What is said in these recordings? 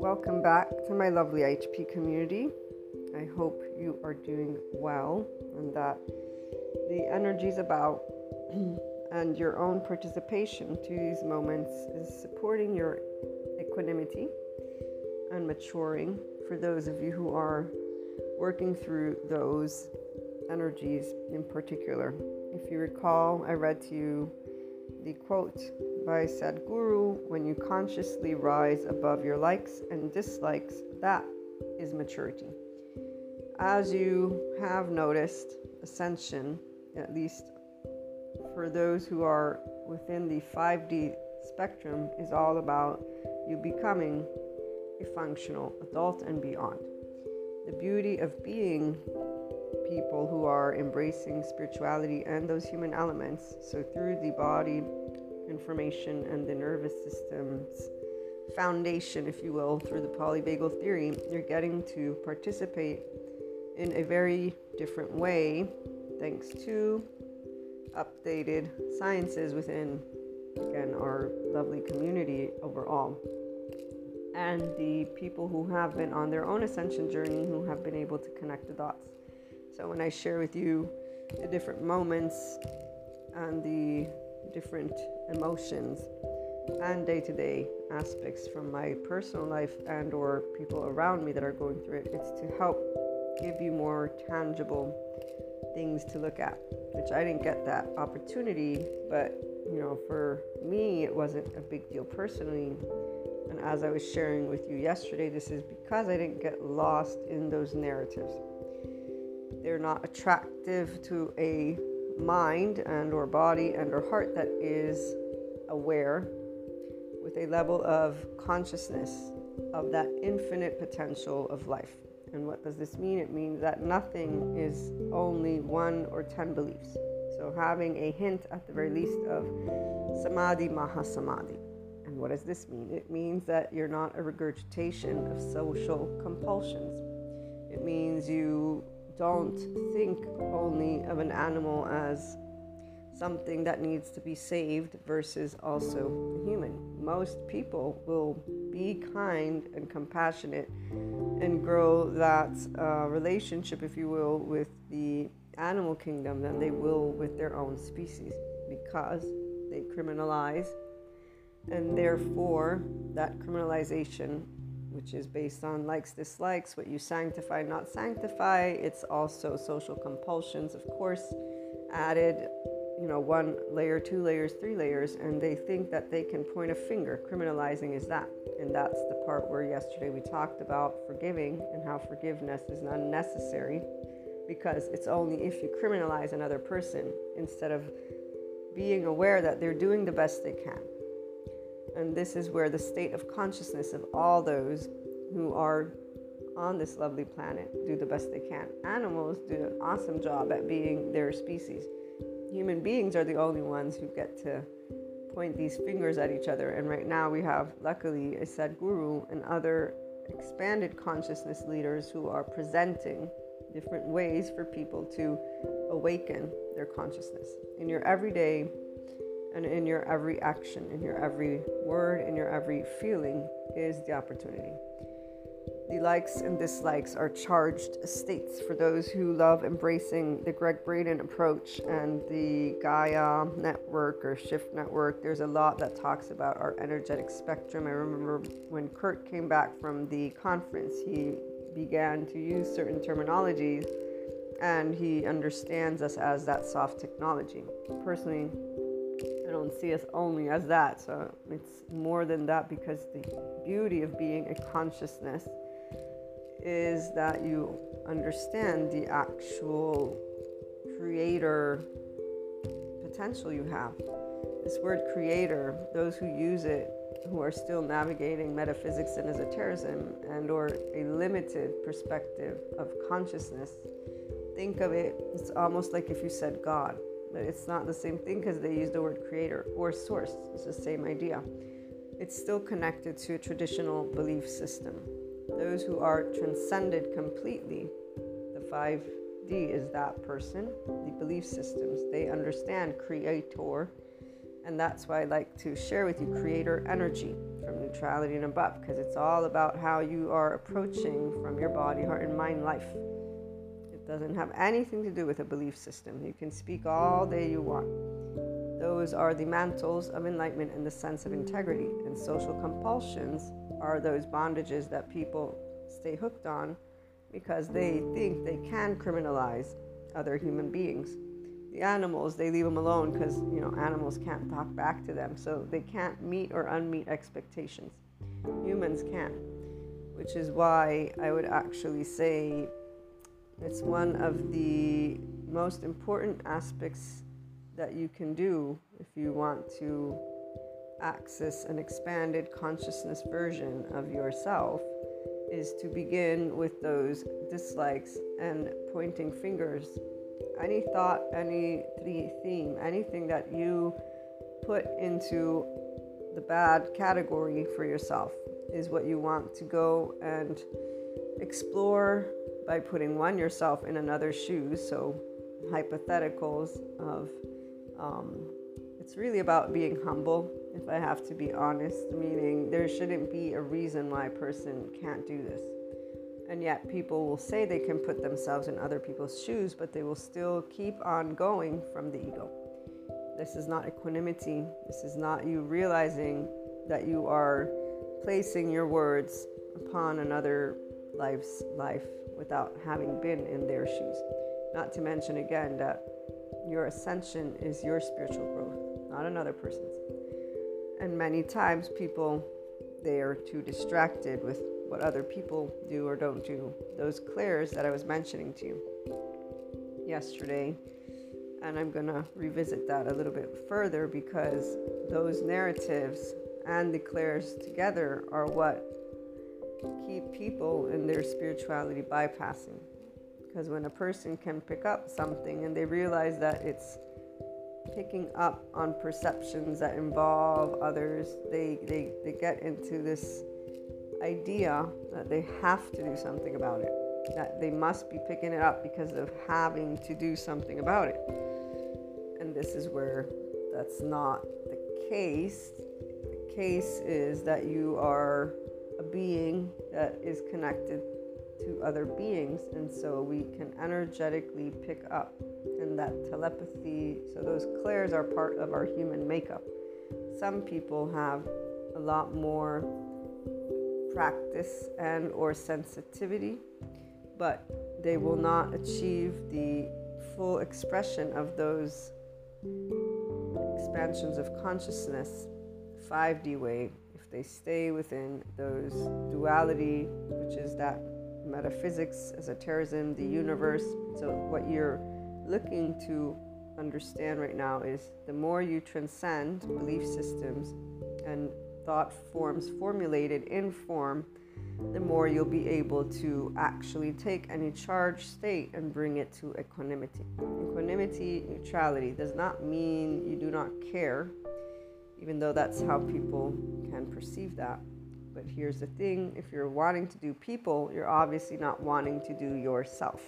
Welcome back to my lovely HP community. I hope you are doing well and that the energies about and your own participation to these moments is supporting your equanimity and maturing for those of you who are working through those energies in particular. If you recall, I read to you the quote by Sadhguru When you consciously rise above your likes and dislikes, that is maturity. As you have noticed, ascension, at least for those who are within the 5D spectrum, is all about you becoming a functional adult and beyond. The beauty of being people who are embracing spirituality and those human elements, so through the body information and the nervous system's foundation, if you will, through the polyvagal theory, you're getting to participate in a very different way thanks to updated sciences within, again, our lovely community overall. And the people who have been on their own ascension journey who have been able to connect the dots. So, when I share with you the different moments and the different emotions and day-to-day aspects from my personal life and or people around me that are going through it it's to help give you more tangible things to look at which i didn't get that opportunity but you know for me it wasn't a big deal personally. And as i was sharing with you yesterday this is because i didn't get lost in those narratives they're not attractive to a mind and or body and or heart that is aware with a level of consciousness of that infinite potential of life. And what does this mean? It means that nothing is only one or ten beliefs. So having a hint at the very least of samadhi mahasamadhi. And what does this mean? It means that you're not a regurgitation of social compulsions. It means you don't think only of an animal as something that needs to be saved versus also a human. Most people will be kind and compassionate and grow that uh, relationship, if you will, with the animal kingdom than they will with their own species because they criminalize and therefore that criminalization which is based on likes, dislikes, what you sanctify, not sanctify. It's also social compulsions, of course, added, you know, one layer, two layers, three layers, and they think that they can point a finger. Criminalizing is that. And that's the part where yesterday we talked about forgiving and how forgiveness is not necessary because it's only if you criminalize another person instead of being aware that they're doing the best they can and this is where the state of consciousness of all those who are on this lovely planet do the best they can. Animals do an awesome job at being their species. Human beings are the only ones who get to point these fingers at each other. And right now we have, luckily, a Sadhguru and other expanded consciousness leaders who are presenting different ways for people to awaken their consciousness. In your everyday and in your every action, in your every word, in your every feeling is the opportunity. The likes and dislikes are charged states for those who love embracing the Gregg Braden approach and the Gaia network or Shift network. There's a lot that talks about our energetic spectrum. I remember when Kurt came back from the conference, he began to use certain terminologies and he understands us as that soft technology. Personally, I don't see us only as that. So it's more than that because the beauty of being a consciousness is that you understand the actual creator potential you have. This word creator, those who use it who are still navigating metaphysics and esotericism and or a limited perspective of consciousness, think of it, it's almost like if you said God it's not the same thing because they use the word creator or source. It's the same idea. It's still connected to a traditional belief system. Those who are transcended completely, the 5D is that person, the belief systems. They understand creator And that's why I like to share with you creator energy from neutrality and above, because it's all about how you are approaching from your body, heart, and mind life. Doesn't have anything to do with a belief system. You can speak all day you want. Those are the mantles of enlightenment and the sense of integrity. And social compulsions are those bondages that people stay hooked on because they think they can criminalize other human beings. The animals, they leave them alone because, you know, animals can't talk back to them. So they can't meet or unmeet expectations. Humans can, which is why I would actually say it's one of the most important aspects that you can do if you want to access an expanded consciousness version of yourself is to begin with those dislikes and pointing fingers. Any thought, any theme, anything that you put into the bad category for yourself is what you want to go and explore by putting one yourself in another's shoes. So, hypotheticals of um, it's really about being humble, if I have to be honest, meaning there shouldn't be a reason why a person can't do this. And yet, people will say they can put themselves in other people's shoes, but they will still keep on going from the ego. This is not equanimity. This is not you realizing that you are placing your words upon another life's life without having been in their shoes. Not to mention, again, that your ascension is your spiritual growth, not another person's. And many times people they are too distracted with what other people do or don't do. Those clairs that I was mentioning to you yesterday, and I'm going to revisit that a little bit further because those narratives and the clairs together are what keep people in their spirituality bypassing because when a person can pick up something and they realize that it's picking up on perceptions that involve others, they, they, they get into this idea that they have to do something about it, that they must be picking it up because of having to do something about it. And this is where that's not the case. The case is that you are a being that is connected to other beings, and so we can energetically pick up. And that telepathy, so those clairs are part of our human makeup. Some people have a lot more practice and or sensitivity, but they will not achieve the full expression of those expansions of consciousness 5D way if they stay within those duality, which is that metaphysics, esotericism, the universe. So, what you're looking to understand right now is the more you transcend belief systems and thought forms formulated in form, the more you'll be able to actually take any charged state and bring it to equanimity. Equanimity, neutrality, does not mean you do not care, even though that's how people can perceive that. But here's the thing if you're wanting to do people, you're obviously not wanting to do yourself,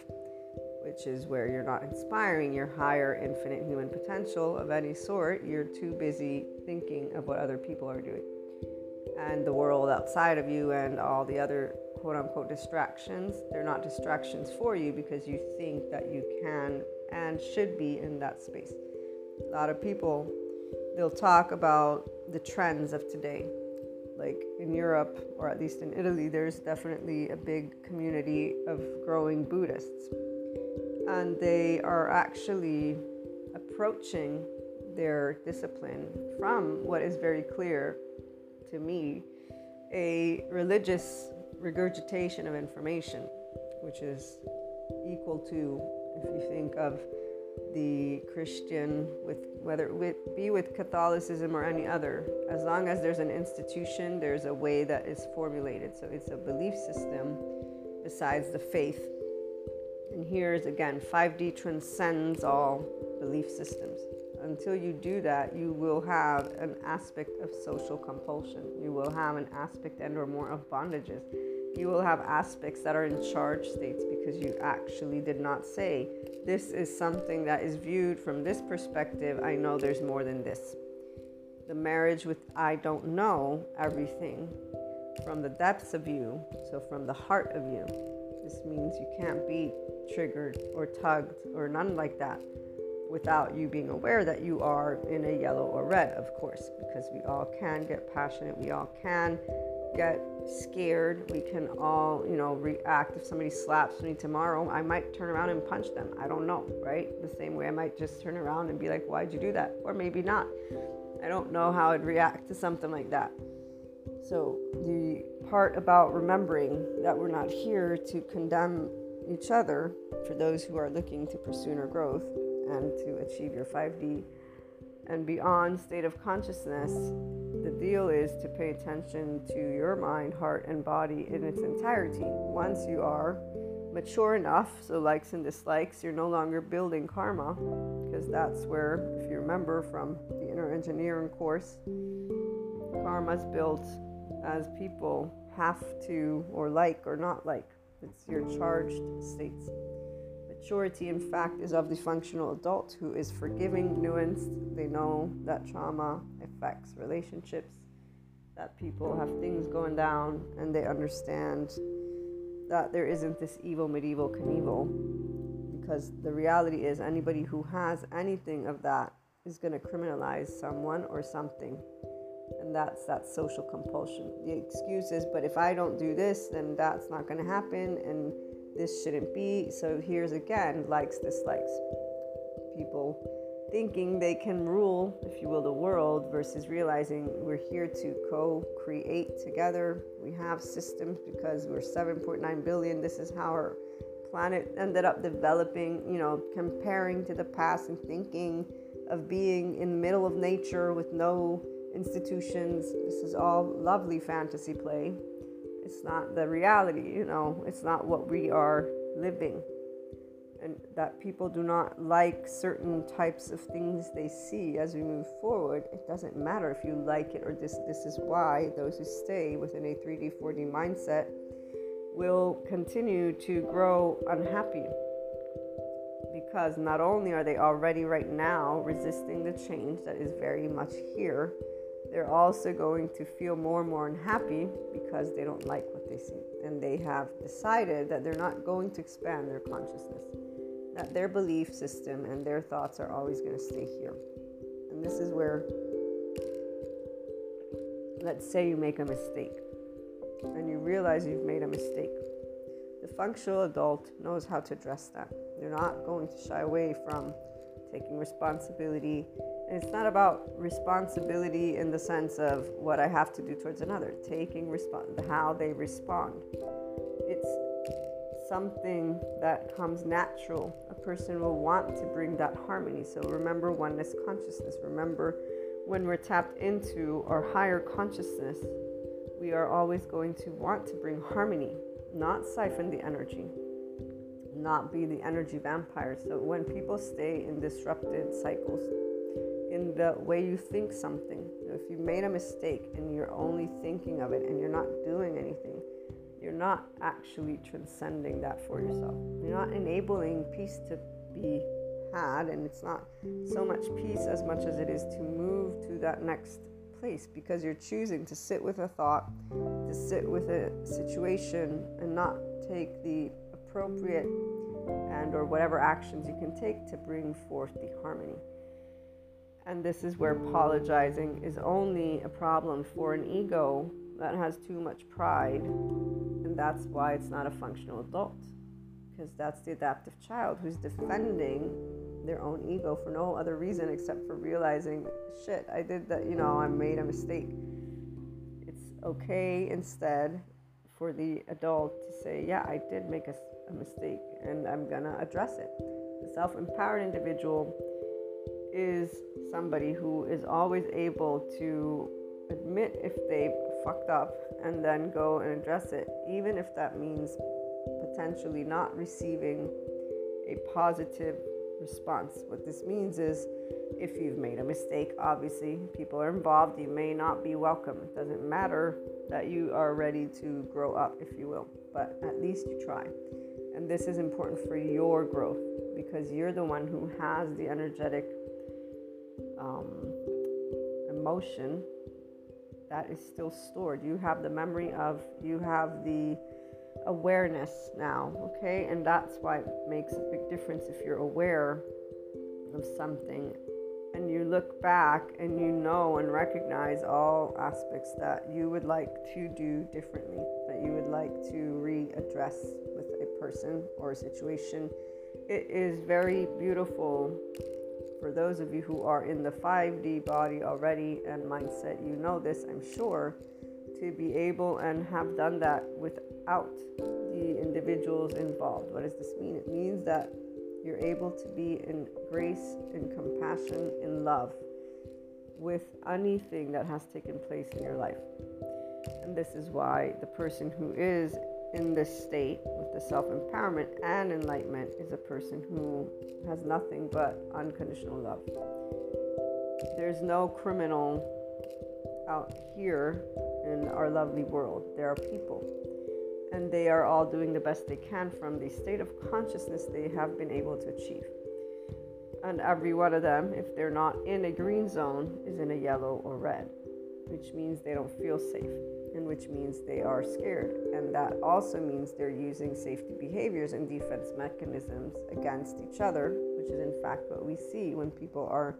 which is where you're not inspiring your higher infinite human potential of any sort. You're too busy thinking of what other people are doing and the world outside of you and all the other quote unquote distractions. They're not distractions for you because you think that you can and should be in that space. A lot of people, they'll talk about the trends of today like in Europe or at least in Italy, there's definitely a big community of growing Buddhists. And they are actually approaching their discipline from what is very clear to me a religious regurgitation of information, which is equal to, if you think of the Christian, with whether it be with Catholicism or any other, as long as there's an institution, there's a way that is formulated. So it's a belief system besides the faith. And here's again 5D transcends all belief systems. Until you do that, you will have an aspect of social compulsion. You will have an aspect and or more of bondages you will have aspects that are in charge states because you actually did not say, This is something that is viewed from this perspective. I know there's more than this. the marriage with I don't know everything from the depths of you, so from the heart of you. This means you can't be triggered or tugged or none like that without you being aware that you are in a yellow or red, of course, because we all can get passionate, we all can get scared, we can all, you know, react. If somebody slaps me tomorrow, I might turn around and punch them. I don't know, right? The same way I might just turn around and be like, why'd you do that? Or maybe not. I don't know how I'd react to something like that. So, the part about remembering that we're not here to condemn each other for those who are looking to pursue inner growth and to achieve your 5D and beyond state of consciousness, deal is to pay attention to your mind, heart, and body in its entirety. Once you are mature enough, so likes and dislikes, you're no longer building karma, because that's where, if you remember from the inner engineering course, karma is built as people have to, or like, or not like. It's your charged states. Maturity, in fact, is of the functional adult who is forgiving, nuanced. They know that trauma affects relationships, that people have things going down, and they understand that there isn't this evil, medieval Knievel. Because the reality is, anybody who has anything of that is going to criminalize someone or something. And that's that social compulsion. The excuse is, but if I don't do this, then that's not going to happen. And this shouldn't be. So here's again likes, dislikes. People thinking they can rule, if you will, the world versus realizing we're here to co create together. We have systems because we're 7.9 billion. This is how our planet ended up developing, you know, comparing to the past and thinking of being in the middle of nature with no institutions. This is all lovely fantasy play it's not the reality, you know, it's not what we are living. And that people do not like certain types of things they see as we move forward. It doesn't matter if you like it or this. This is why those who stay within a 3D, 4D mindset will continue to grow unhappy because not only are they already right now resisting the change that is very much here, they're also going to feel more and more unhappy because they don't like what they see. And they have decided that they're not going to expand their consciousness, that their belief system and their thoughts are always going to stay here. And this is where, let's say you make a mistake and you realize you've made a mistake. The functional adult knows how to address that. They're not going to shy away from taking responsibility it's not about responsibility in the sense of what I have to do towards another, taking respond how they respond. It's something that comes natural. A person will want to bring that harmony. So remember oneness consciousness. Remember when we're tapped into our higher consciousness, we are always going to want to bring harmony, not siphon the energy, not be the energy vampire. So when people stay in disrupted cycles, in the way you think something. If you made a mistake and you're only thinking of it and you're not doing anything, you're not actually transcending that for yourself. You're not enabling peace to be had, and it's not so much peace as much as it is to move to that next place because you're choosing to sit with a thought, to sit with a situation, and not take the appropriate and or whatever actions you can take to bring forth the harmony. And this is where apologizing is only a problem for an ego that has too much pride. And that's why it's not a functional adult. Because that's the adaptive child who's defending their own ego for no other reason except for realizing, shit, I did that, you know, I made a mistake. It's okay instead for the adult to say, yeah, I did make a, a mistake and I'm gonna address it. The self empowered individual is somebody who is always able to admit if they fucked up and then go and address it, even if that means potentially not receiving a positive response. What this means is if you've made a mistake, obviously, people are involved, you may not be welcome. It doesn't matter that you are ready to grow up, if you will, but at least you try. And this is important for your growth because you're the one who has the energetic um, emotion that is still stored. You have the memory of, you have the awareness now, okay? And that's why it makes a big difference if you're aware of something and you look back and you know and recognize all aspects that you would like to do differently, that you would like to readdress with a person or a situation. It is very beautiful for those of you who are in the 5D body already and mindset. You know this, I'm sure, to be able and have done that without the individuals involved. What does this mean? It means that you're able to be in grace, in compassion, in love with anything that has taken place in your life. And this is why the person who is in this state with the self empowerment and enlightenment is a person who has nothing but unconditional love. There's no criminal out here in our lovely world. There are people and they are all doing the best they can from the state of consciousness they have been able to achieve. And every one of them, if they're not in a green zone, is in a yellow or red, which means they don't feel safe, and which means they are scared. And that also means they're using safety behaviors and defense mechanisms against each other, which is in fact what we see when people are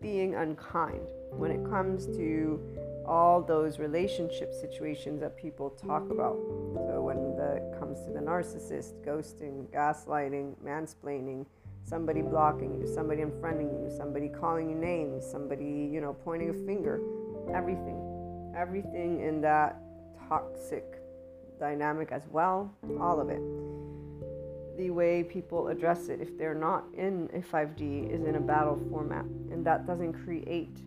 being unkind. When it comes to all those relationship situations that people talk about. So when it comes to the narcissist, ghosting, gaslighting, mansplaining, somebody blocking you, somebody unfriending you, somebody calling you names, somebody, you know, pointing a finger, everything. Everything in that toxic dynamic as well, all of it. The way people address it, if they're not in a 5D, is in a battle format, and that doesn't create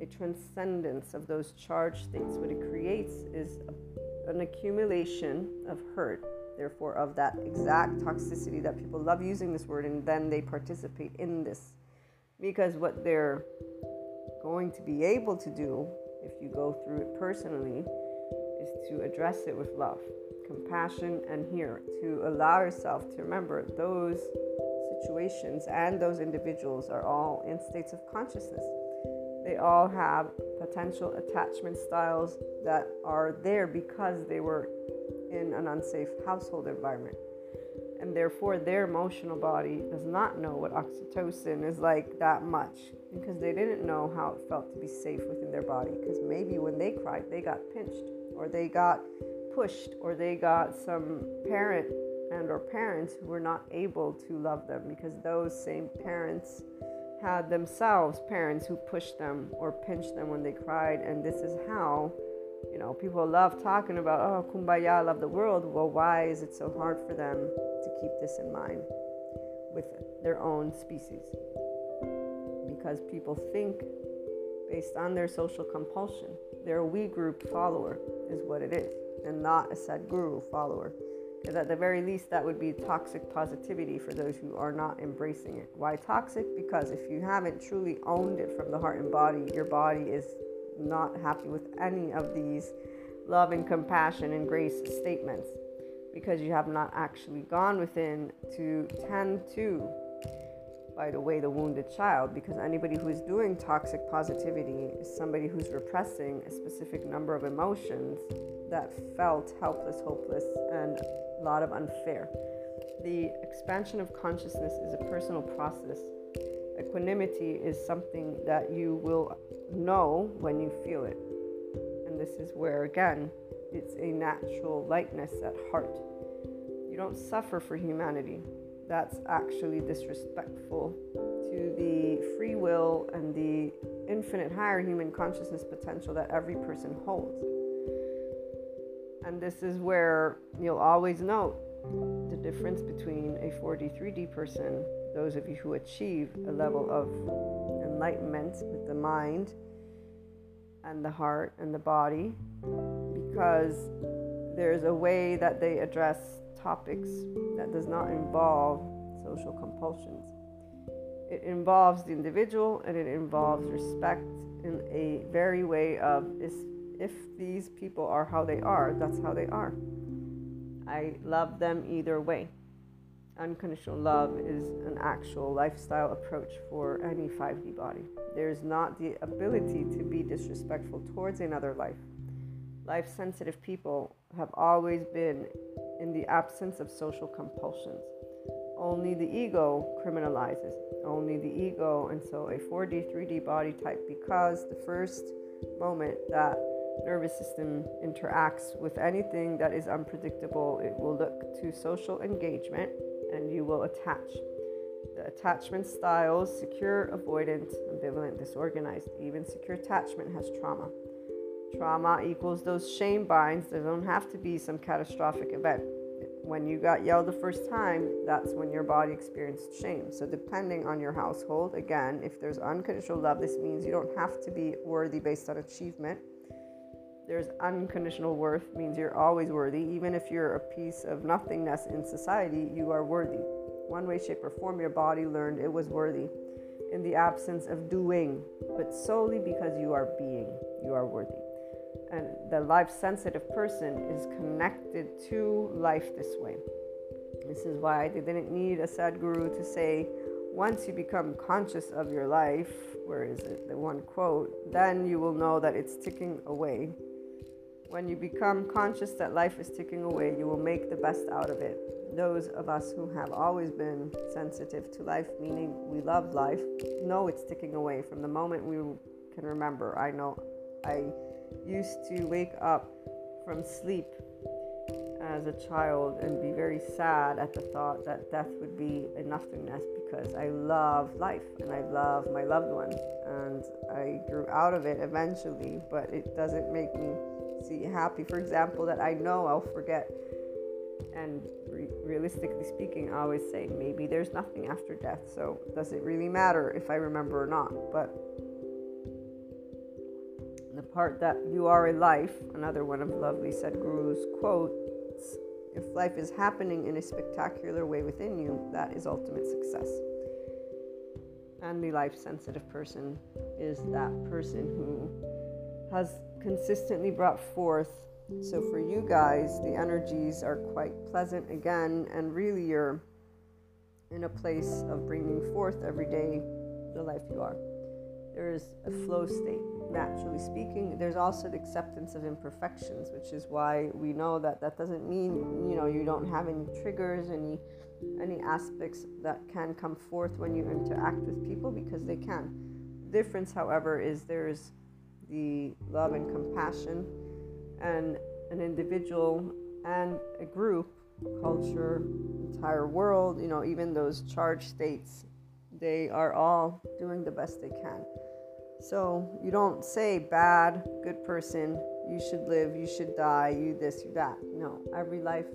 a transcendence of those charged states. What it creates is a, an accumulation of hurt, therefore, of that exact toxicity that people love using this word, and then they participate in this. Because what they're going to be able to do, if you go through it personally, is to address it with love, compassion, and here to allow yourself to remember those situations and those individuals are all in states of consciousness. They all have potential attachment styles that are there because they were in an unsafe household environment. And therefore, their emotional body does not know what oxytocin is like that much because they didn't know how it felt to be safe within their body. Because maybe when they cried, they got pinched or they got pushed or they got some parent and or parents who were not able to love them because those same parents had themselves parents who pushed them or pinched them when they cried. And this is how, you know, people love talking about, oh, kumbaya, I love the world. Well, why is it so hard for them keep this in mind with their own species? Because people think based on their social compulsion. They're we group follower, is what it is, and not a Sadhguru follower. Because at the very least, that would be toxic positivity for those who are not embracing it. Why toxic? Because if you haven't truly owned it from the heart and body, your body is not happy with any of these love and compassion and grace statements because you have not actually gone within to tend to by the way the wounded child because anybody who is doing toxic positivity is somebody who's repressing a specific number of emotions that felt helpless hopeless and a lot of unfair. The expansion of consciousness is a personal process. Equanimity is something that you will know when you feel it. And this is where, again, it's a natural lightness at heart. You don't suffer for humanity. That's actually disrespectful to the free will and the infinite higher human consciousness potential that every person holds. And this is where you'll always note the difference between a 4D, 3D person, those of you who achieve a level of enlightenment with the mind and the heart and the body, because there's a way that they address topics that does not involve social compulsions. It involves the individual and it involves respect in a very way of if these people are how they are, that's how they are. I love them either way. unconditional love is an actual lifestyle approach for any 5D body. There's not the ability to be disrespectful towards another life. Life sensitive people have always been in the absence of social compulsions. Only the ego criminalizes, only the ego, and so a 4D, 3D body type, because the first moment that nervous system interacts with anything that is unpredictable, it will look to social engagement and you will attach. The attachment styles secure, avoidant, ambivalent, disorganized. Even secure attachment has trauma. Trauma equals those shame binds. There don't have to be some catastrophic event. When you got yelled the first time, that's when your body experienced shame. So, depending on your household, again, if there's unconditional love, this means you don't have to be worthy based on achievement there's unconditional worth means you're always worthy even if you're a piece of nothingness in society you are worthy one way shape or form your body learned it was worthy in the absence of doing but solely because you are being you are worthy and the life sensitive person is connected to life this way this is why they didn't need a Sadhguru to say once you become conscious of your life where is it the one quote then you will know that it's ticking away when you become conscious that life is ticking away, you will make the best out of it. Those of us who have always been sensitive to life, meaning we love life, know it's ticking away from the moment we can remember. I know I used to wake up from sleep as a child and be very sad at the thought that death would be a nothingness because I love life and I love my loved ones and I grew out of it eventually, but it doesn't make me see happy. For example, that I know I'll forget. And re- realistically speaking, I always say maybe there's nothing after death. So does it really matter if I remember or not? But part that you are a life, another one of lovely Sadhguru's quotes, if life is happening in a spectacular way within you, that is ultimate success. And the life sensitive person is that person who has consistently brought forth. So for you guys, the energies are quite pleasant again, and really you're in a place of bringing forth every day the life you are. There is a flow state, naturally speaking. There's also the acceptance of imperfections, which is why we know that that doesn't mean you know you don't have any triggers, any any aspects that can come forth when you interact with people because they can. The difference, however, is there's the love and compassion, and an individual and a group, culture, entire world, you know, even those charged states, they are all doing the best they can. So you don't say bad, good person, you should live, you should die, you this, you that. No, every life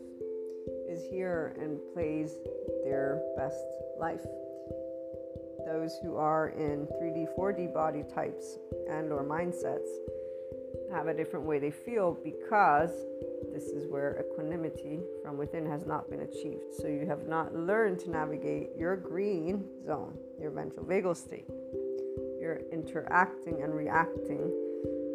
is here and plays their best life those who are in 3D, 4D body types and or mindsets have a different way they feel because this is where equanimity from within has not been achieved. So you have not learned to navigate your green zone, your ventral vagal state. You're interacting and reacting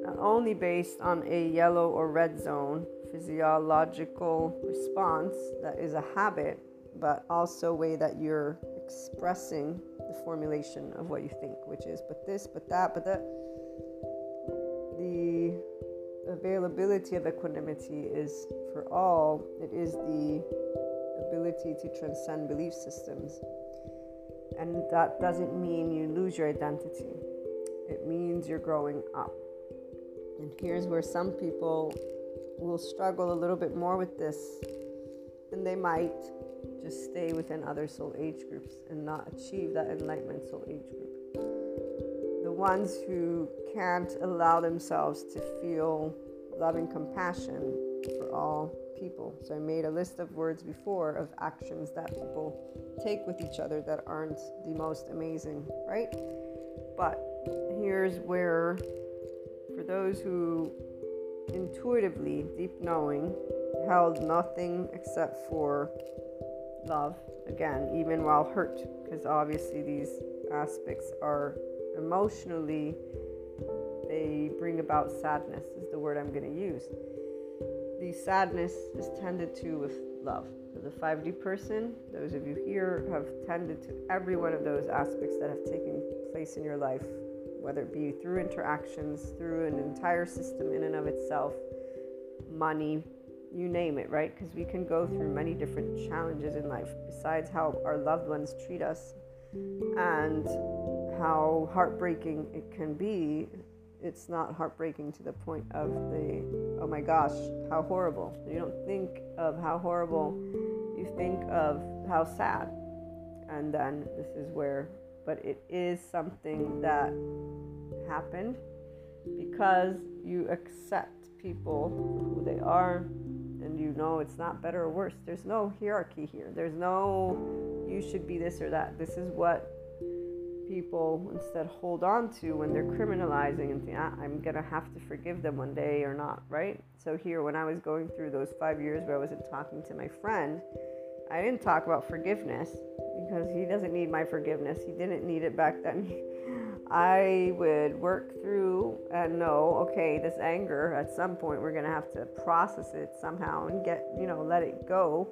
not only based on a yellow or red zone physiological response that is a habit, but also way that you're expressing the formulation of what you think, which is but this, but that, but that. The availability of equanimity is for all, it is the ability to transcend belief systems. And that doesn't mean you lose your identity, it means you're growing up. And here's where some people will struggle a little bit more with this, and they might just stay within other soul age groups and not achieve that enlightenment soul age group. The ones who can't allow themselves to feel loving compassion for all people. So I made a list of words before of actions that people take with each other that aren't the most amazing, right? But here's where, for those who intuitively, deep knowing, held nothing except for love again, even while hurt, because obviously these aspects are emotionally, they bring about sadness, is the word I'm going to use. The sadness is tended to with love. So the 5D person, those of you here have tended to every one of those aspects that have taken place in your life, whether it be through interactions, through an entire system in and of itself, money, you name it, right? Because we can go through many different challenges in life, besides how our loved ones treat us and how heartbreaking it can be. It's not heartbreaking to the point of the, oh my gosh, how horrible. You don't think of how horrible, you think of how sad. And then this is where, but it is something that happened because you accept people who they are and you know it's not better or worse. There's no hierarchy here. There's no you should be this or that. This is what people instead hold on to when they're criminalizing and think, ah, I'm gonna have to forgive them one day or not, right? So here, when I was going through those five years where I wasn't talking to my friend, I didn't talk about forgiveness because he doesn't need my forgiveness. He didn't need it back then. I would work through and know, okay, this anger at some point we're gonna have to process it somehow and get, you know, let it go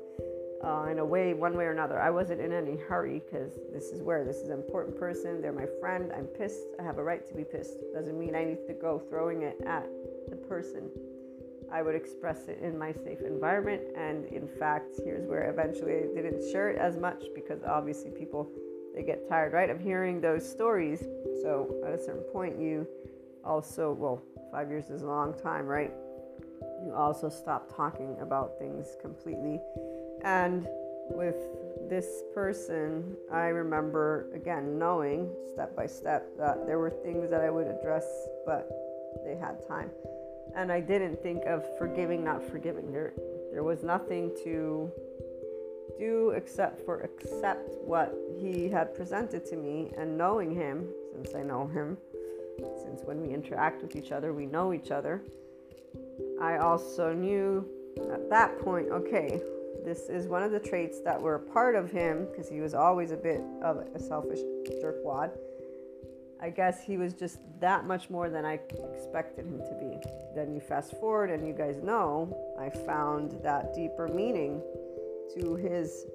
uh, in a way, one way or another. I wasn't in any hurry because this is where this is an important person. They're my friend. I'm pissed. I have a right to be pissed. Doesn't mean I need to go throwing it at the person. I would express it in my safe environment. And in fact, here's where eventually I didn't share it as much because obviously people they get tired, right, of hearing those stories. So at a certain point, you also, well, five years is a long time, right? You also stop talking about things completely. And with this person, I remember again knowing step by step that there were things that I would address, but they had time. And I didn't think of forgiving, not forgiving. There, there was nothing to do except for accept what he had presented to me and knowing him, since I know him, since when we interact with each other, we know each other. I also knew at that point, okay, this is one of the traits that were part of him because he was always a bit of a selfish jerkwad. I guess he was just that much more than I expected him to be. Then you fast forward, and you guys know I found that deeper meaning to his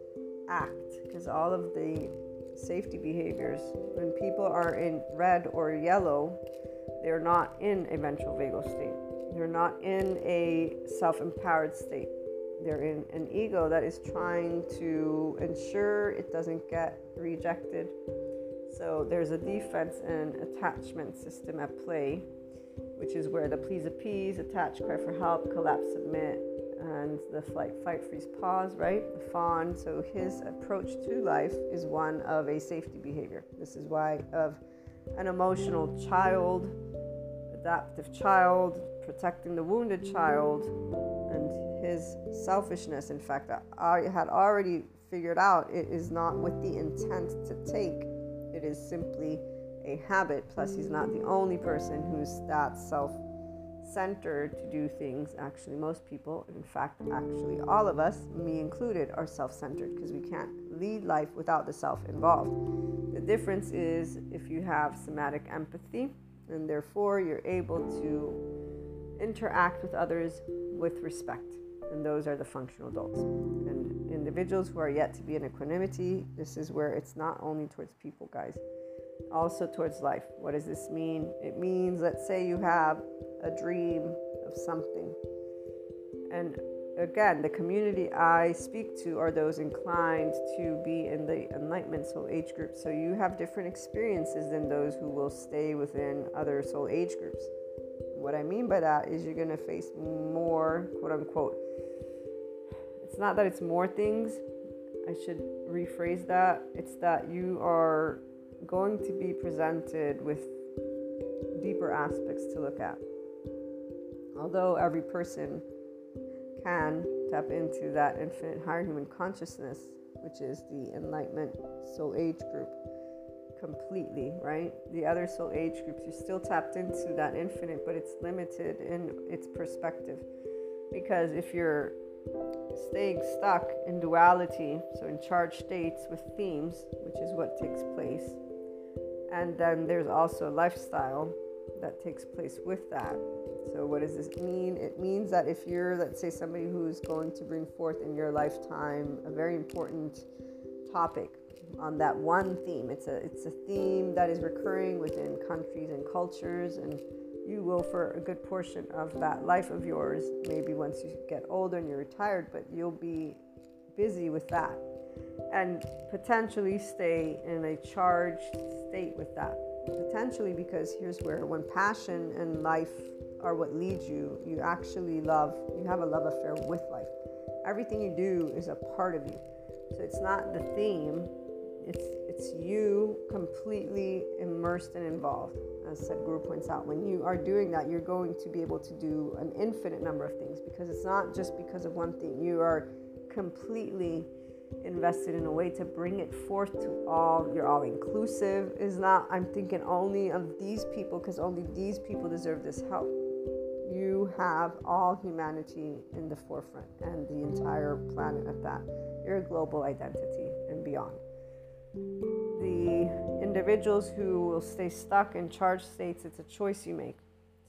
act because all of the safety behaviors, when people are in red or yellow, they're not in a ventral vagal state. They're not in a self empowered state. They're in an ego that is trying to ensure it doesn't get rejected. So there's a defense and attachment system at play, which is where the please appease, attach, cry for help, collapse, submit, and the flight, fight, freeze, pause, right? The fawn. So his approach to life is one of a safety behavior. This is why of an emotional child, adaptive child, protecting the wounded child, and his selfishness. In fact, I had already figured out it is not with the intent to take. It is simply a habit. Plus, he's not the only person who's that self centered to do things. Actually, most people, in fact, actually, all of us, me included, are self centered because we can't lead life without the self involved. The difference is if you have somatic empathy, and therefore you're able to interact with others with respect. And those are the functional adults. And individuals who are yet to be in equanimity, this is where it's not only towards people, guys also towards life. What does this mean? It means, let's say you have a dream of something. And again, the community I speak to are those inclined to be in the enlightenment soul age group. So you have different experiences than those who will stay within other soul age groups. What I mean by that is you're going to face more, quote unquote. It's not that it's more things. I should rephrase that. It's that you are going to be presented with deeper aspects to look at. Although every person can tap into that infinite higher human consciousness, which is the enlightenment soul age group, completely, right? The other soul age groups, you're still tapped into that infinite, but it's limited in its perspective. Because if you're staying stuck in duality, so in charged states with themes, which is what takes place, and then there's also lifestyle that takes place with that. So, what does this mean? It means that if you're, let's say, somebody who's going to bring forth in your lifetime a very important topic on that one theme, it's a it's a theme that is recurring within countries and cultures, and you will, for a good portion of that life of yours, maybe once you get older and you're retired, but you'll be busy with that and potentially stay in a charged state with that. Potentially, because here's where when passion and life are what leads you, you actually love, you have a love affair with life. Everything you do is a part of you. So it's not the theme, it's it's you completely immersed and involved. As Sadhguru points out, when you are doing that, you're going to be able to do an infinite number of things because it's not just because of one thing. You are completely invested in a way to bring it forth to all. You're all inclusive. Is not, I'm thinking only of these people because only these people deserve this help. You have all humanity in the forefront and the entire planet at that. Your global identity and beyond. The individuals who will stay stuck in charged states, it's a choice you make.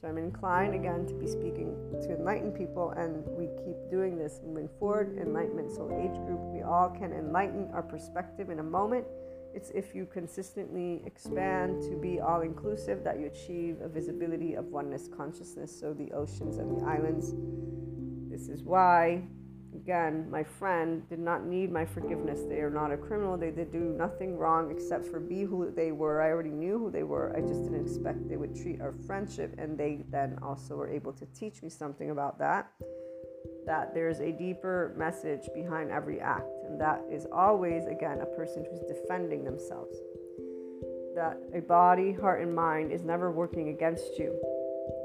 So I'm inclined again to be speaking to enlightened people, and we keep doing this moving forward. Enlightenment Soul Age Group, we all can enlighten our perspective in a moment. It's if you consistently expand to be all inclusive that you achieve a visibility of oneness consciousness, so the oceans and the islands. This is why Again, my friend did not need my forgiveness. They are not a criminal. They did do nothing wrong except for be who they were. I already knew who they were. I just didn't expect they would treat our friendship. And they then also were able to teach me something about that. That there's a deeper message behind every act. And that is always, again, a person who's defending themselves. That a body, heart, and mind is never working against you.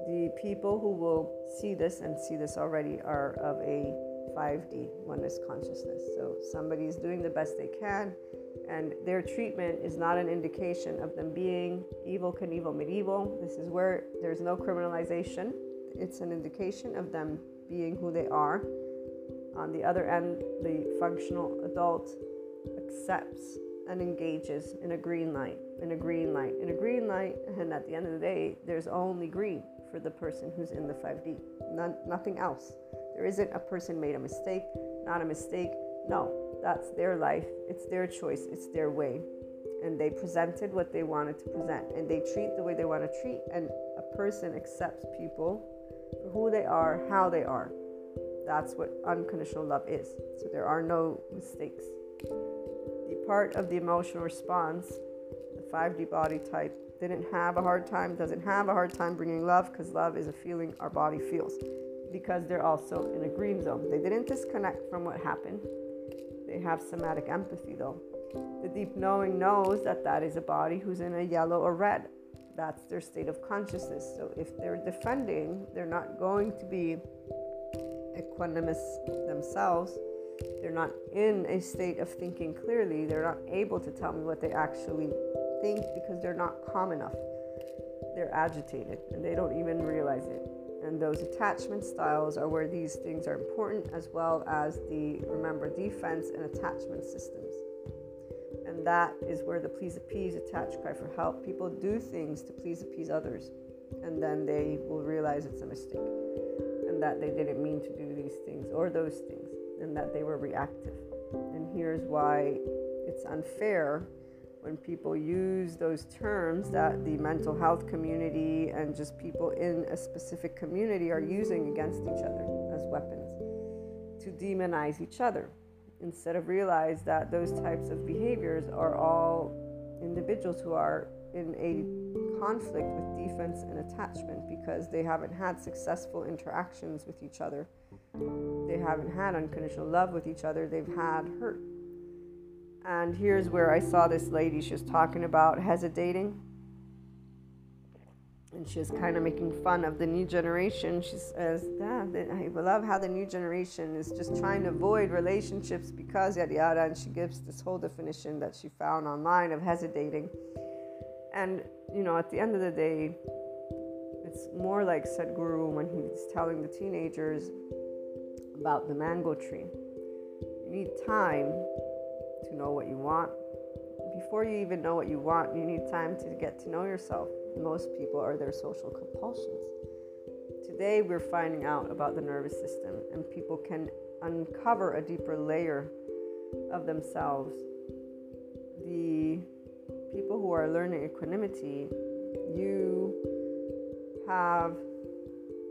The people who will see this and see this already are of a 5D, oneness consciousness. So somebody is doing the best they can, and their treatment is not an indication of them being evil, Knievel, medieval. This is where there's no criminalization. It's an indication of them being who they are. On the other end, the functional adult accepts and engages in a green light, in a green light, in a green light, and at the end of the day, there's only green for the person who's in the 5D, None, nothing else. There isn't a person made a mistake, not a mistake. No, that's their life. It's their choice. It's their way. And they presented what they wanted to present. And they treat the way they want to treat. And a person accepts people for who they are, how they are. That's what unconditional love is. So there are no mistakes. The part of the emotional response, the 5D body type, didn't have a hard time, doesn't have a hard time bringing love because love is a feeling our body feels because they're also in a green zone. They didn't disconnect from what happened. They have somatic empathy though. The deep knowing knows that that is a body who's in a yellow or red. That's their state of consciousness. So if they're defending, they're not going to be equanimous themselves. They're not in a state of thinking clearly. They're not able to tell me what they actually think because they're not calm enough. They're agitated and they don't even realize it. And those attachment styles are where these things are important, as well as the, remember, defense and attachment systems. And that is where the please appease, attach, cry for help. People do things to please appease others, and then they will realize it's a mistake, and that they didn't mean to do these things or those things, and that they were reactive. And here's why it's unfair when people use those terms that the mental health community and just people in a specific community are using against each other as weapons to demonize each other instead of realize that those types of behaviors are all individuals who are in a conflict with defense and attachment because they haven't had successful interactions with each other. They haven't had unconditional love with each other. They've had hurt and here's where I saw this lady. She was talking about hesitating. And she was kind of making fun of the new generation. She says, yeah, I love how the new generation is just trying to avoid relationships because yada yada. And she gives this whole definition that she found online of hesitating. And, you know, at the end of the day, it's more like Sadhguru when he's telling the teenagers about the mango tree. You need time to know what you want. Before you even know what you want, you need time to get to know yourself. Most people are their social compulsions Today, we're finding out about the nervous system, and people can uncover a deeper layer of themselves. The people who are learning equanimity, you have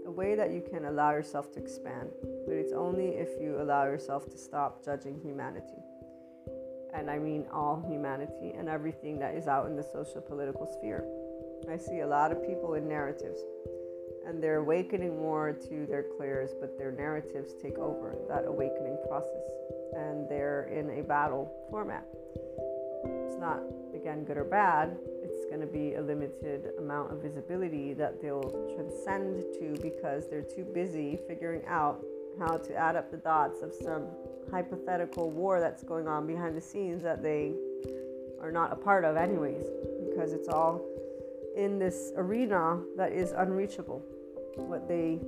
a way that you can allow yourself to expand, but it's only if you allow yourself to stop judging humanity. And I mean all humanity and everything that is out in the social political sphere. I see a lot of people in narratives and they're awakening more to their clairs, but their narratives take over that awakening process and they're in a battle format. It's not, again, good or bad, it's going to be a limited amount of visibility that they'll transcend to because they're too busy figuring out how to add up the dots of some hypothetical war that's going on behind the scenes that they are not a part of, anyways, because it's all in this arena that is unreachable what they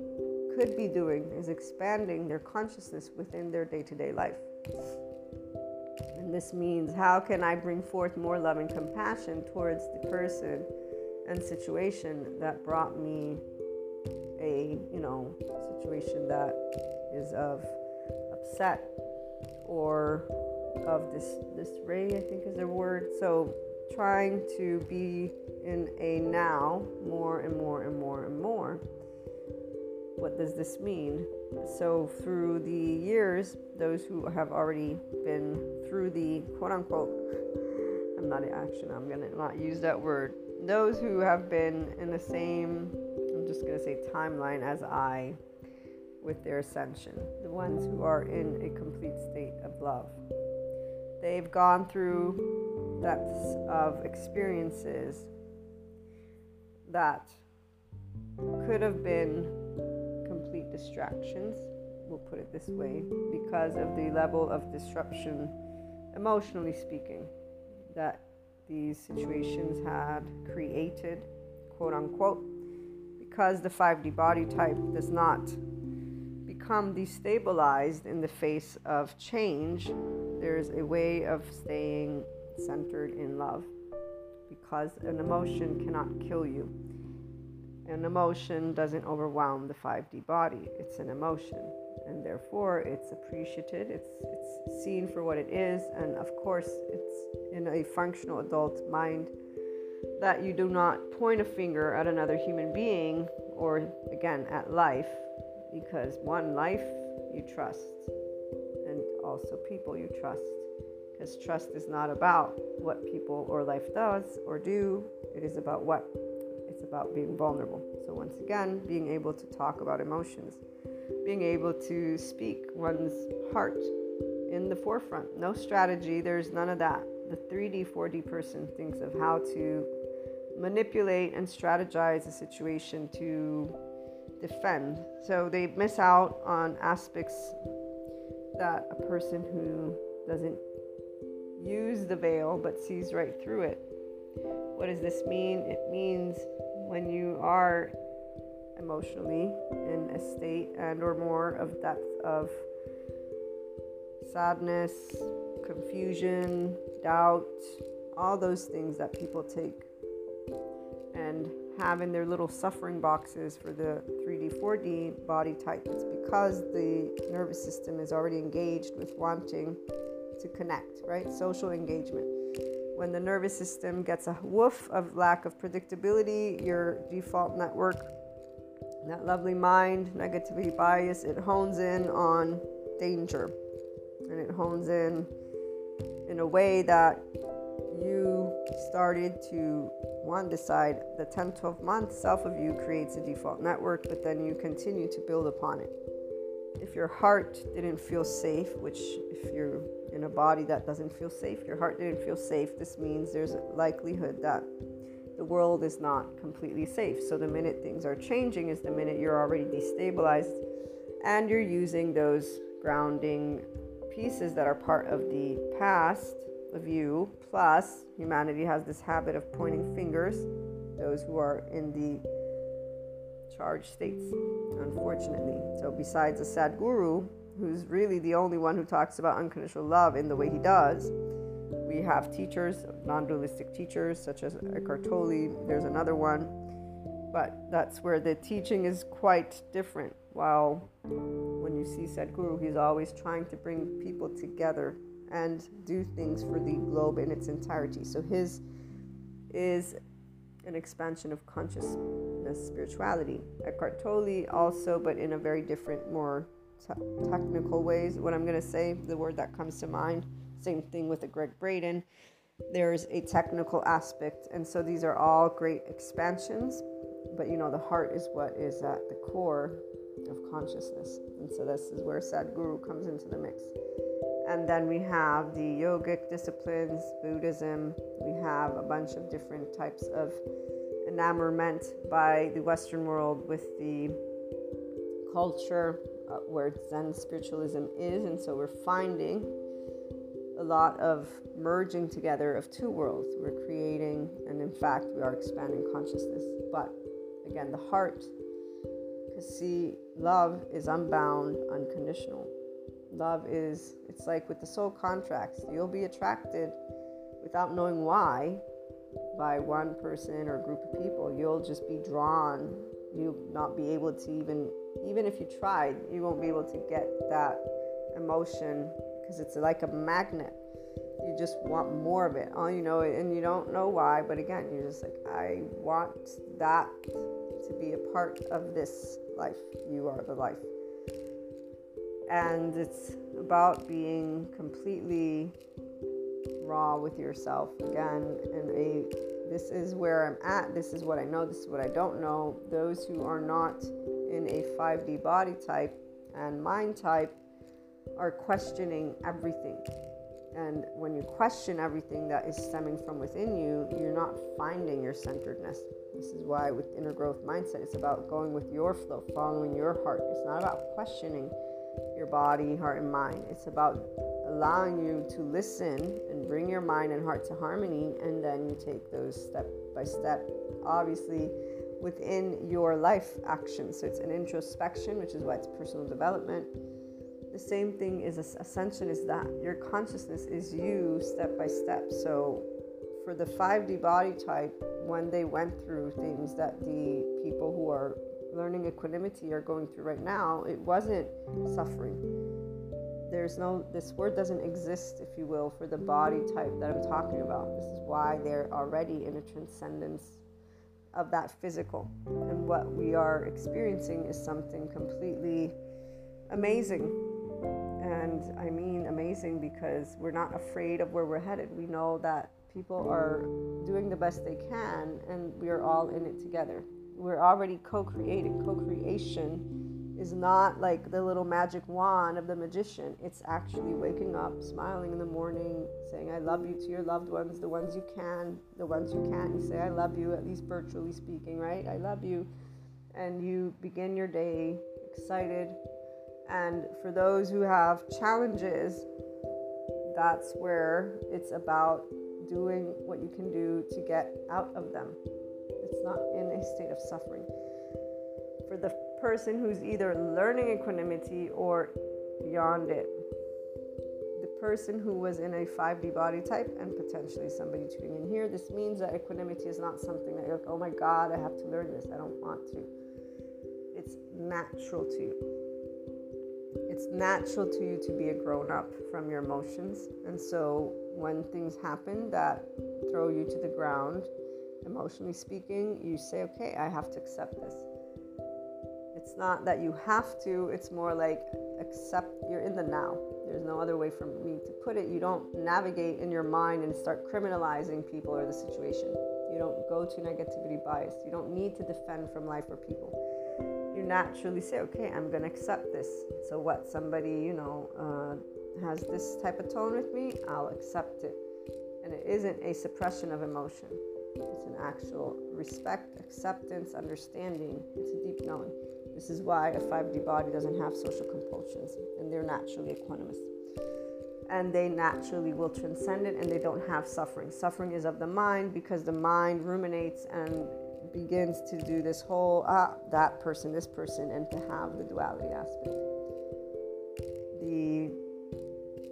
could be doing is expanding their consciousness within their day to day life. And this means how can I bring forth more love and compassion towards the person and situation that brought me a, you know, situation that is of upset or of this disarray, I think is a word. So trying to be in a now more and more and more and more what does this mean? So, through the years, those who have already been through the quote unquote, I'm not in action, I'm going to not use that word. Those who have been in the same, I'm just going to say timeline as I with their ascension, the ones who are in a complete state of love. They've gone through depths of experiences that could have been complete distractions, we'll put it this way, because of the level of disruption, emotionally speaking, that these situations had created, quote unquote, because the 5D body type does not become destabilized in the face of change, there's a way of staying centered in love because an emotion cannot kill you an emotion doesn't overwhelm the 5D body. It's an emotion, and therefore it's appreciated. It's it's seen for what it is, and of course, it's in a functional adult mind that you do not point a finger at another human being or again at life, because one life you trust, and also people you trust. Because trust is not about what people or life does or do, it is about what it's about being vulnerable. So, once again, being able to talk about emotions, being able to speak one's heart in the forefront. No strategy, there's none of that. The 3D, 4D person thinks of how to manipulate and strategize a situation to defend. So, they miss out on aspects that a person who doesn't use the veil but sees right through it. What does this mean? It means when you are emotionally in a state and or more of depth of sadness, confusion, doubt, all those things that people take and have in their little suffering boxes for the 3D, 4D body type. It's because the nervous system is already engaged with wanting to connect, right? Social engagement when the nervous system gets a woof of lack of predictability, your default network, that lovely mind, negativity bias, it hones in on danger. And it hones in in a way that you started to one decide the 10 12 month self of you creates a default network but then you continue to build upon it if your heart didn't feel safe which if you're in a body that doesn't feel safe, your heart didn't feel safe, this means there's a likelihood that the world is not completely safe. So the minute things are changing is the minute you're already destabilized and you're using those grounding pieces that are part of the past of you. Plus, humanity has this habit of pointing fingers, those who are in the charged states, unfortunately. So, besides a Sadhguru, who's really the only one who talks about unconditional love in the way he does. We have teachers, non dualistic teachers, such as Eckhart Tolle. There's another one. But that's where the teaching is quite different. While when you see Sadhguru, he's always trying to bring people together and do things for the globe in its entirety. So his is an expansion of consciousness spirituality. Eckhart Tolle also, but in a very different, more t- technical ways. What I'm going to say, the word that comes to mind, same thing with the Gregg Braden. There's a technical aspect, and so these are all great expansions. But you know, the heart is what is at the core of consciousness, and so this is where Sadhguru comes into the mix. And then we have the yogic disciplines, Buddhism. We have a bunch of different types of enamorment by the Western world with the culture uh, where Zen spiritualism is. And so we're finding a lot of merging together of two worlds. We're creating, and in fact, we are expanding consciousness. But again, the heart, because see, love is unbound, unconditional. Love is, it's like with the soul contracts, you'll be attracted without knowing why by one person or group of people. You'll just be drawn. You'll not be able to even, even if you tried, you won't be able to get that emotion because it's like a magnet. You just want more of it. All you know, and you don't know why, but again, you're just like, I want that to be a part of this life. You are the life and it's about being completely raw with yourself again. And a this is where i'm at. This is what i know. This is what i don't know. Those who are not in a 5d body type and mind type are questioning everything. And when you question everything that is stemming from within you you're not finding your centeredness. This is why with inner growth mindset it's about going with your flow following your heart. It's not about questioning your body, heart, and mind. It's about allowing you to listen and bring your mind and heart to harmony, and then you take those step by step, obviously within your life action. So it's an introspection, which is why it's personal development. The same thing is ascension is that your consciousness is you step by step. So for the 5D body type, when they went through things that the people who are learning equanimity are going through right now, it wasn't suffering. There's no, this word doesn't exist, if you will, for the body type that I'm talking about. This is why they're already in a transcendence of that physical. And what we are experiencing is something completely amazing. And I mean amazing because we're not afraid of where we're headed. We know that people are doing the best they can and we are all in it together we're already co-creating. Co-creation is not like the little magic wand of the magician. It's actually waking up smiling in the morning saying i love you to your loved ones the ones you can the ones you can't you say i love you at least virtually speaking right? I love you. And you begin your day excited. And for those who have challenges that's where it's about doing what you can do to get out of them not in a state of suffering. For the person who's either learning equanimity or beyond it, the person who was in a 5D body type and potentially somebody tuning in here, this means that equanimity is not something that you're like, oh my God, I have to learn this. I don't want to. It's natural to you. It's natural to you to be a grown up from your emotions. And so when things happen that throw you to the ground, emotionally speaking, you say, okay, I have to accept this. It's not that you have to, it's more like accept, you're in the now. There's no other way for me to put it. You don't navigate in your mind and start criminalizing people or the situation. You don't go to negativity bias. You don't need to defend from life or people. You naturally say, okay, I'm going to accept this. So, what somebody, you know, uh, has this type of tone with me, I'll accept it. And it isn't a suppression of emotion. It's an actual respect, acceptance, understanding. It's a deep knowing. This is why a 5D body doesn't have social compulsions and they're naturally equanimous. And they naturally will transcend it and they don't have suffering. Suffering is of the mind because the mind ruminates and begins to do this whole, ah, that person, this person, and to have the duality aspect. The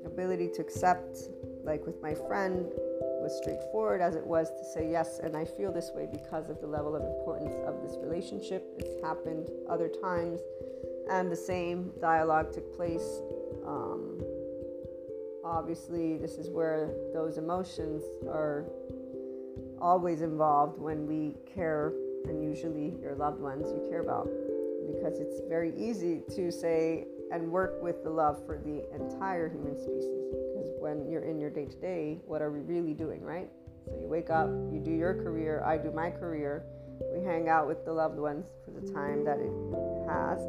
ability to accept, like with my friend, was straightforward as it was to say yes, and I feel this way because of the level of importance of this relationship. It's happened other times, and the same dialogue took place. Um, obviously, this is where those emotions are always involved when we care, and usually your loved ones you care about, because it's very easy to say and work with the love for the entire human species. Because when you're in your day to day, what are we really doing, right? So you wake up, you do your career, I do my career, we hang out with the loved ones for the time that it has.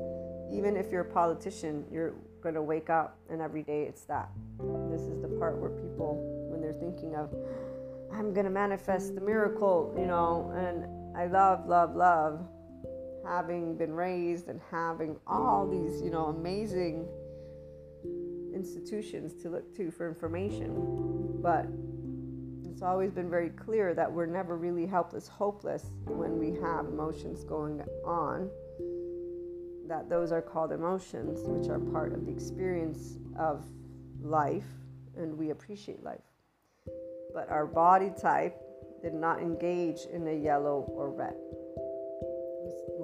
Even if you're a politician, you're going to wake up and every day it's that. This is the part where people, when they're thinking of, I'm going to manifest the miracle, you know, and I love, love, love having been raised and having all these, you know, amazing institutions to look to for information. But it's always been very clear that we're never really helpless, hopeless when we have emotions going on. That those are called emotions, which are part of the experience of life, and we appreciate life. But our body type did not engage in a yellow or red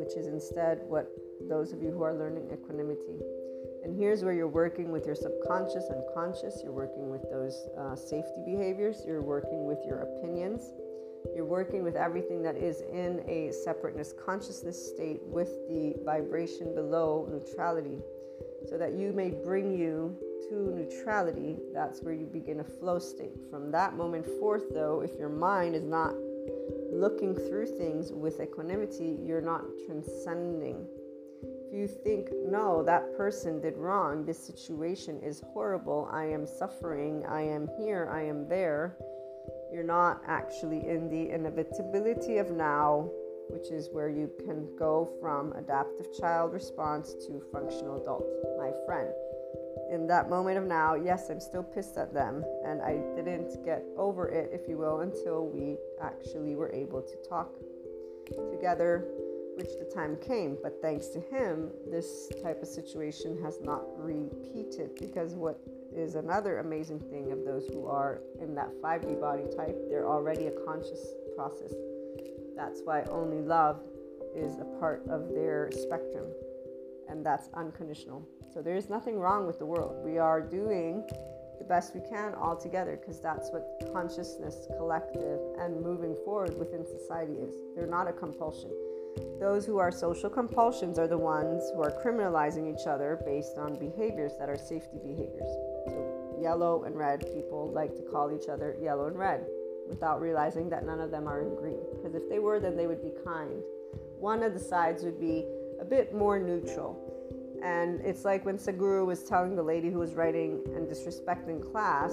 which is instead what those of you who are learning equanimity. And here's where you're working with your subconscious, and conscious, you're working with those uh, safety behaviors, you're working with your opinions, you're working with everything that is in a separateness consciousness state with the vibration below neutrality, so that you may bring you to neutrality. That's where you begin a flow state. From that moment forth, though, if your mind is not looking through things with equanimity, you're not transcending. If you think, no, that person did wrong, this situation is horrible, I am suffering, I am here, I am there, you're not actually in the inevitability of now, which is where you can go from adaptive child response to functional adult, my friend in that moment of now, yes, I'm still pissed at them, and I didn't get over it, if you will, until we actually were able to talk together, which the time came. But thanks to him, this type of situation has not repeated because what is another amazing thing of those who are in that 5D body type, they're already a conscious process. That's why only love is a part of their spectrum, and that's unconditional. So there is nothing wrong with the world. We are doing the best we can all together because that's what consciousness, collective, and moving forward within society is. They're not a compulsion. Those who are social compulsions are the ones who are criminalizing each other based on behaviors that are safety behaviors. So, yellow and red people like to call each other yellow and red without realizing that none of them are in green. Because if they were, then they would be kind. One of the sides would be a bit more neutral and it's like when Sadhguru was telling the lady who was writing and disrespecting class,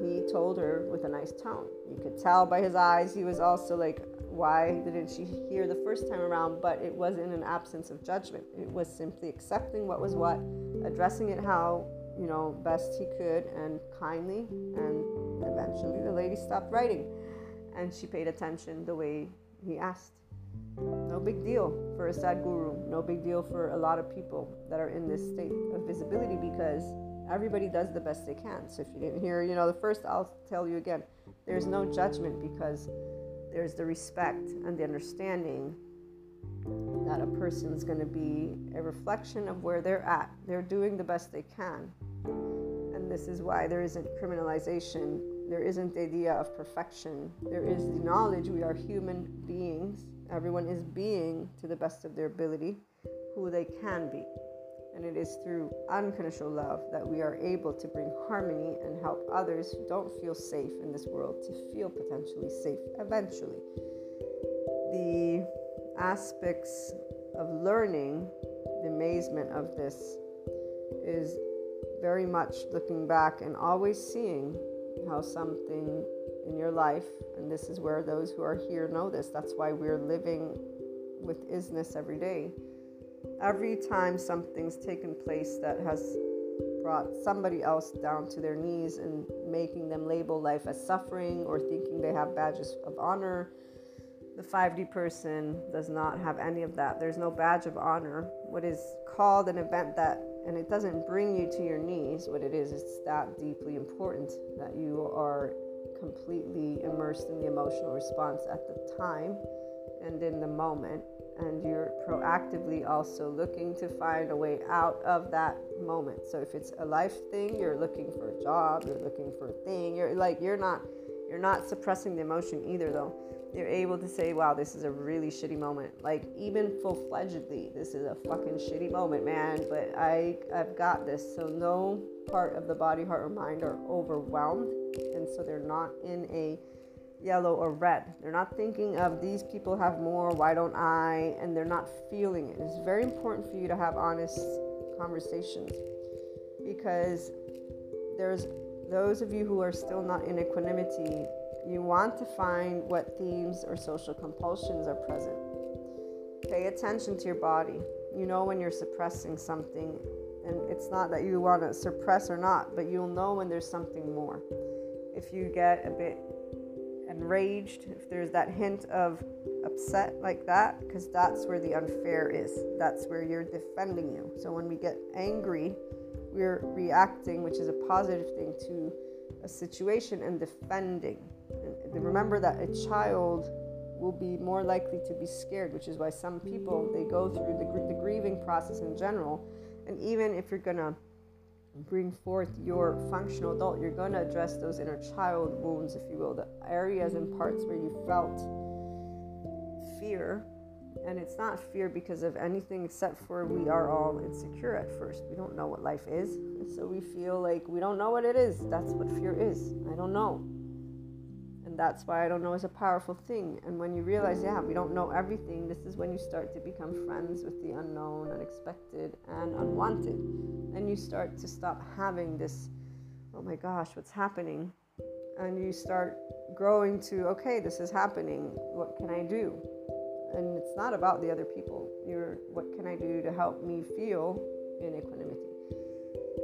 he told her with a nice tone. You could tell by his eyes he was also like, why didn't she hear the first time around? But it was in an absence of judgment. It was simply accepting what was what, addressing it how, you know, best he could and kindly. And eventually the lady stopped writing and she paid attention the way he asked. No big deal for a Sadhguru. No big deal for a lot of people that are in this state of visibility because everybody does the best they can. So if you didn't hear, you know, the first, I'll tell you again there's no judgment because there's the respect and the understanding that a person's going to be a reflection of where they're at. They're doing the best they can. And this is why there isn't criminalization. There isn't the idea of perfection. There is the knowledge we are human beings Everyone is being, to the best of their ability, who they can be. And it is through unconditional love that we are able to bring harmony and help others who don't feel safe in this world to feel potentially safe eventually. The aspects of learning, the amazement of this, is very much looking back and always seeing how something in your life, and this is where those who are here know this. That's why we're living with isness every day. Every time something's taken place that has brought somebody else down to their knees and making them label life as suffering or thinking they have badges of honor, the 5D person does not have any of that. There's no badge of honor. What is called an event that, and it doesn't bring you to your knees, what it is, it's that deeply important that you are completely immersed in the emotional response at the time and in the moment. And you're proactively also looking to find a way out of that moment. So if it's a life thing, you're looking for a job, you're looking for a thing. You're like you're not you're not suppressing the emotion either though you're able to say, wow, this is a really shitty moment. Like even full fledgedly, this is a fucking shitty moment, man. But I I've got this. So no part of the body, heart, or mind are overwhelmed. And so they're not in a yellow or red. They're not thinking of these people have more, why don't I? And they're not feeling it. It's very important for you to have honest conversations because there's those of you who are still not in equanimity you want to find what themes or social compulsions are present. Pay attention to your body. You know when you're suppressing something, and it's not that you want to suppress or not, but you'll know when there's something more. If you get a bit enraged, if there's that hint of upset like that, because that's where the unfair is. That's where you're defending you. So when we get angry, we're reacting, which is a positive thing, to a situation and defending remember that a child will be more likely to be scared, which is why some people they go through the, the grieving process in general. And even if you're gonna bring forth your functional adult, you're gonna address those inner child wounds, if you will, the areas and parts where you felt fear. And it's not fear because of anything except for we are all insecure at first. We don't know what life is. So we feel like we don't know what it is. That's what fear is. I don't know. And that's why I don't know is a powerful thing. And when you realize, yeah, we don't know everything, this is when you start to become friends with the unknown, unexpected, and unwanted. And you start to stop having this, oh my gosh, what's happening? And you start growing to, okay, this is happening. What can I do? And it's not about the other people. You're, what can I do to help me feel in equanimity?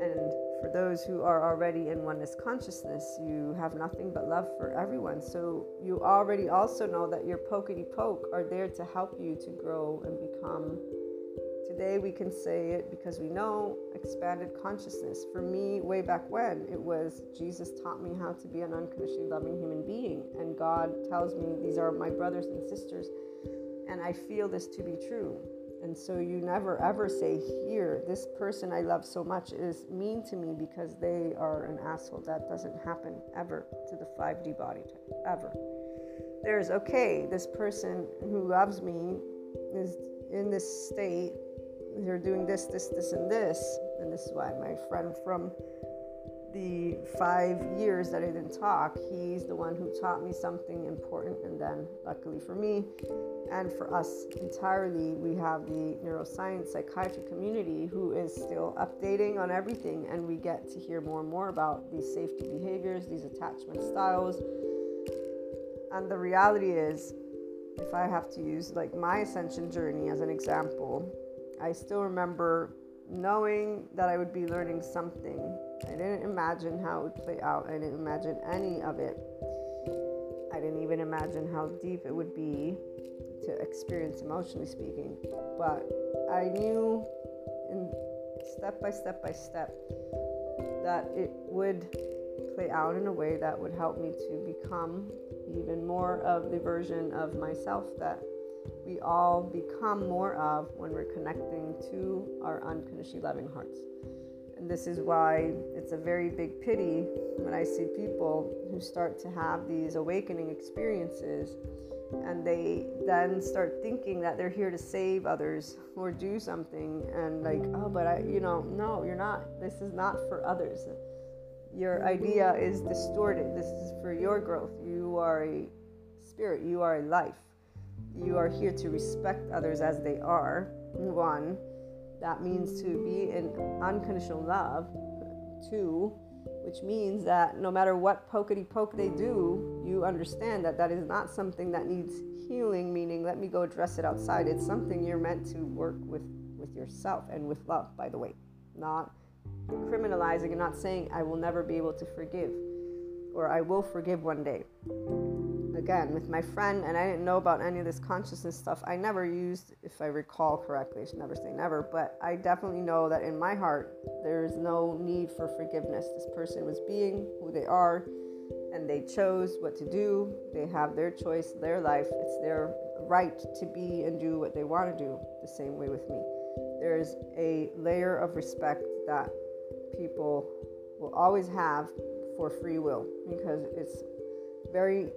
And for those who are already in oneness consciousness, you have nothing but love for everyone. So you already also know that your pokety poke are there to help you to grow and become. Today we can say it because we know expanded consciousness. For me, way back when, it was Jesus taught me how to be an unconditionally loving human being. And God tells me these are my brothers and sisters. And I feel this to be true. And so you never ever say, Here, this person I love so much is mean to me because they are an asshole. That doesn't happen ever to the 5D body type, ever. There's, okay, this person who loves me is in this state. They're doing this, this, this, and this. And this is why my friend from the five years that I didn't talk, he's the one who taught me something important. And then, luckily for me and for us entirely, we have the neuroscience psychiatry community who is still updating on everything. And we get to hear more and more about these safety behaviors, these attachment styles. And the reality is, if I have to use like my ascension journey as an example, I still remember knowing that I would be learning something I didn't imagine how it would play out. I didn't imagine any of it. I didn't even imagine how deep it would be to experience emotionally speaking. But I knew in step by step by step that it would play out in a way that would help me to become even more of the version of myself that we all become more of when we're connecting to our unconditionally loving hearts. This is why it's a very big pity when I see people who start to have these awakening experiences and they then start thinking that they're here to save others or do something and like oh but i you know no you're not. This is not for others. Your idea is distorted. This is for your growth. You are a spirit. You are a life. You are here to respect others as they are one that means to be in unconditional love. too, which means that no matter what pokety poke they do, you understand that that is not something that needs healing, meaning let me go address it outside. It's something you're meant to work with with yourself and with love, by the way. Not criminalizing and not saying I will never be able to forgive or I will forgive one day again with my friend and i didn't know about any of this consciousness stuff i never used if i recall correctly i should never say never but i definitely know that in my heart there's no need for forgiveness this person was being who they are and they chose what to do. They have their choice, their life. It's their right to be and do what they want to do, the same way with me. There's a layer of respect that people will always have for free will because it's very,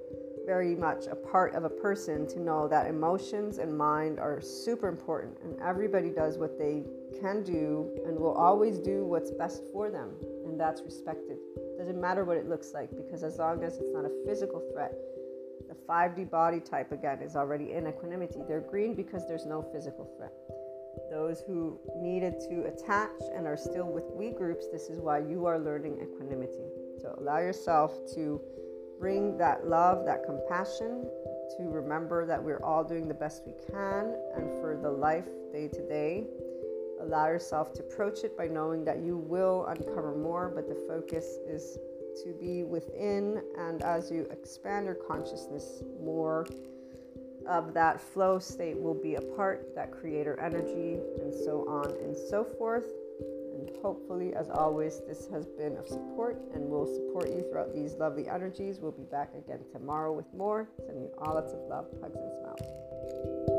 very much a part of a person to know that emotions and mind are super important and everybody does what they can do and will always do what's best for them, and that's respected. Doesn't matter what it looks like because as long as it's not a physical threat, the 5D body type again is already in equanimity. They're green because there's no physical threat. Those who needed to attach and are still with we groups, this is why you are learning equanimity. So allow yourself to bring that love, that compassion, to remember that we're all doing the best we can and for the life day to day Allow yourself to approach it by knowing that you will uncover more, but the focus is to be within. And as you expand your consciousness, more of that flow state will be a part, that creator energy, and so on and so forth. Hopefully, as always, this has been of support and will support you throughout these lovely energies. We'll be back again tomorrow with more. Sending you all lots of love, hugs, and smiles.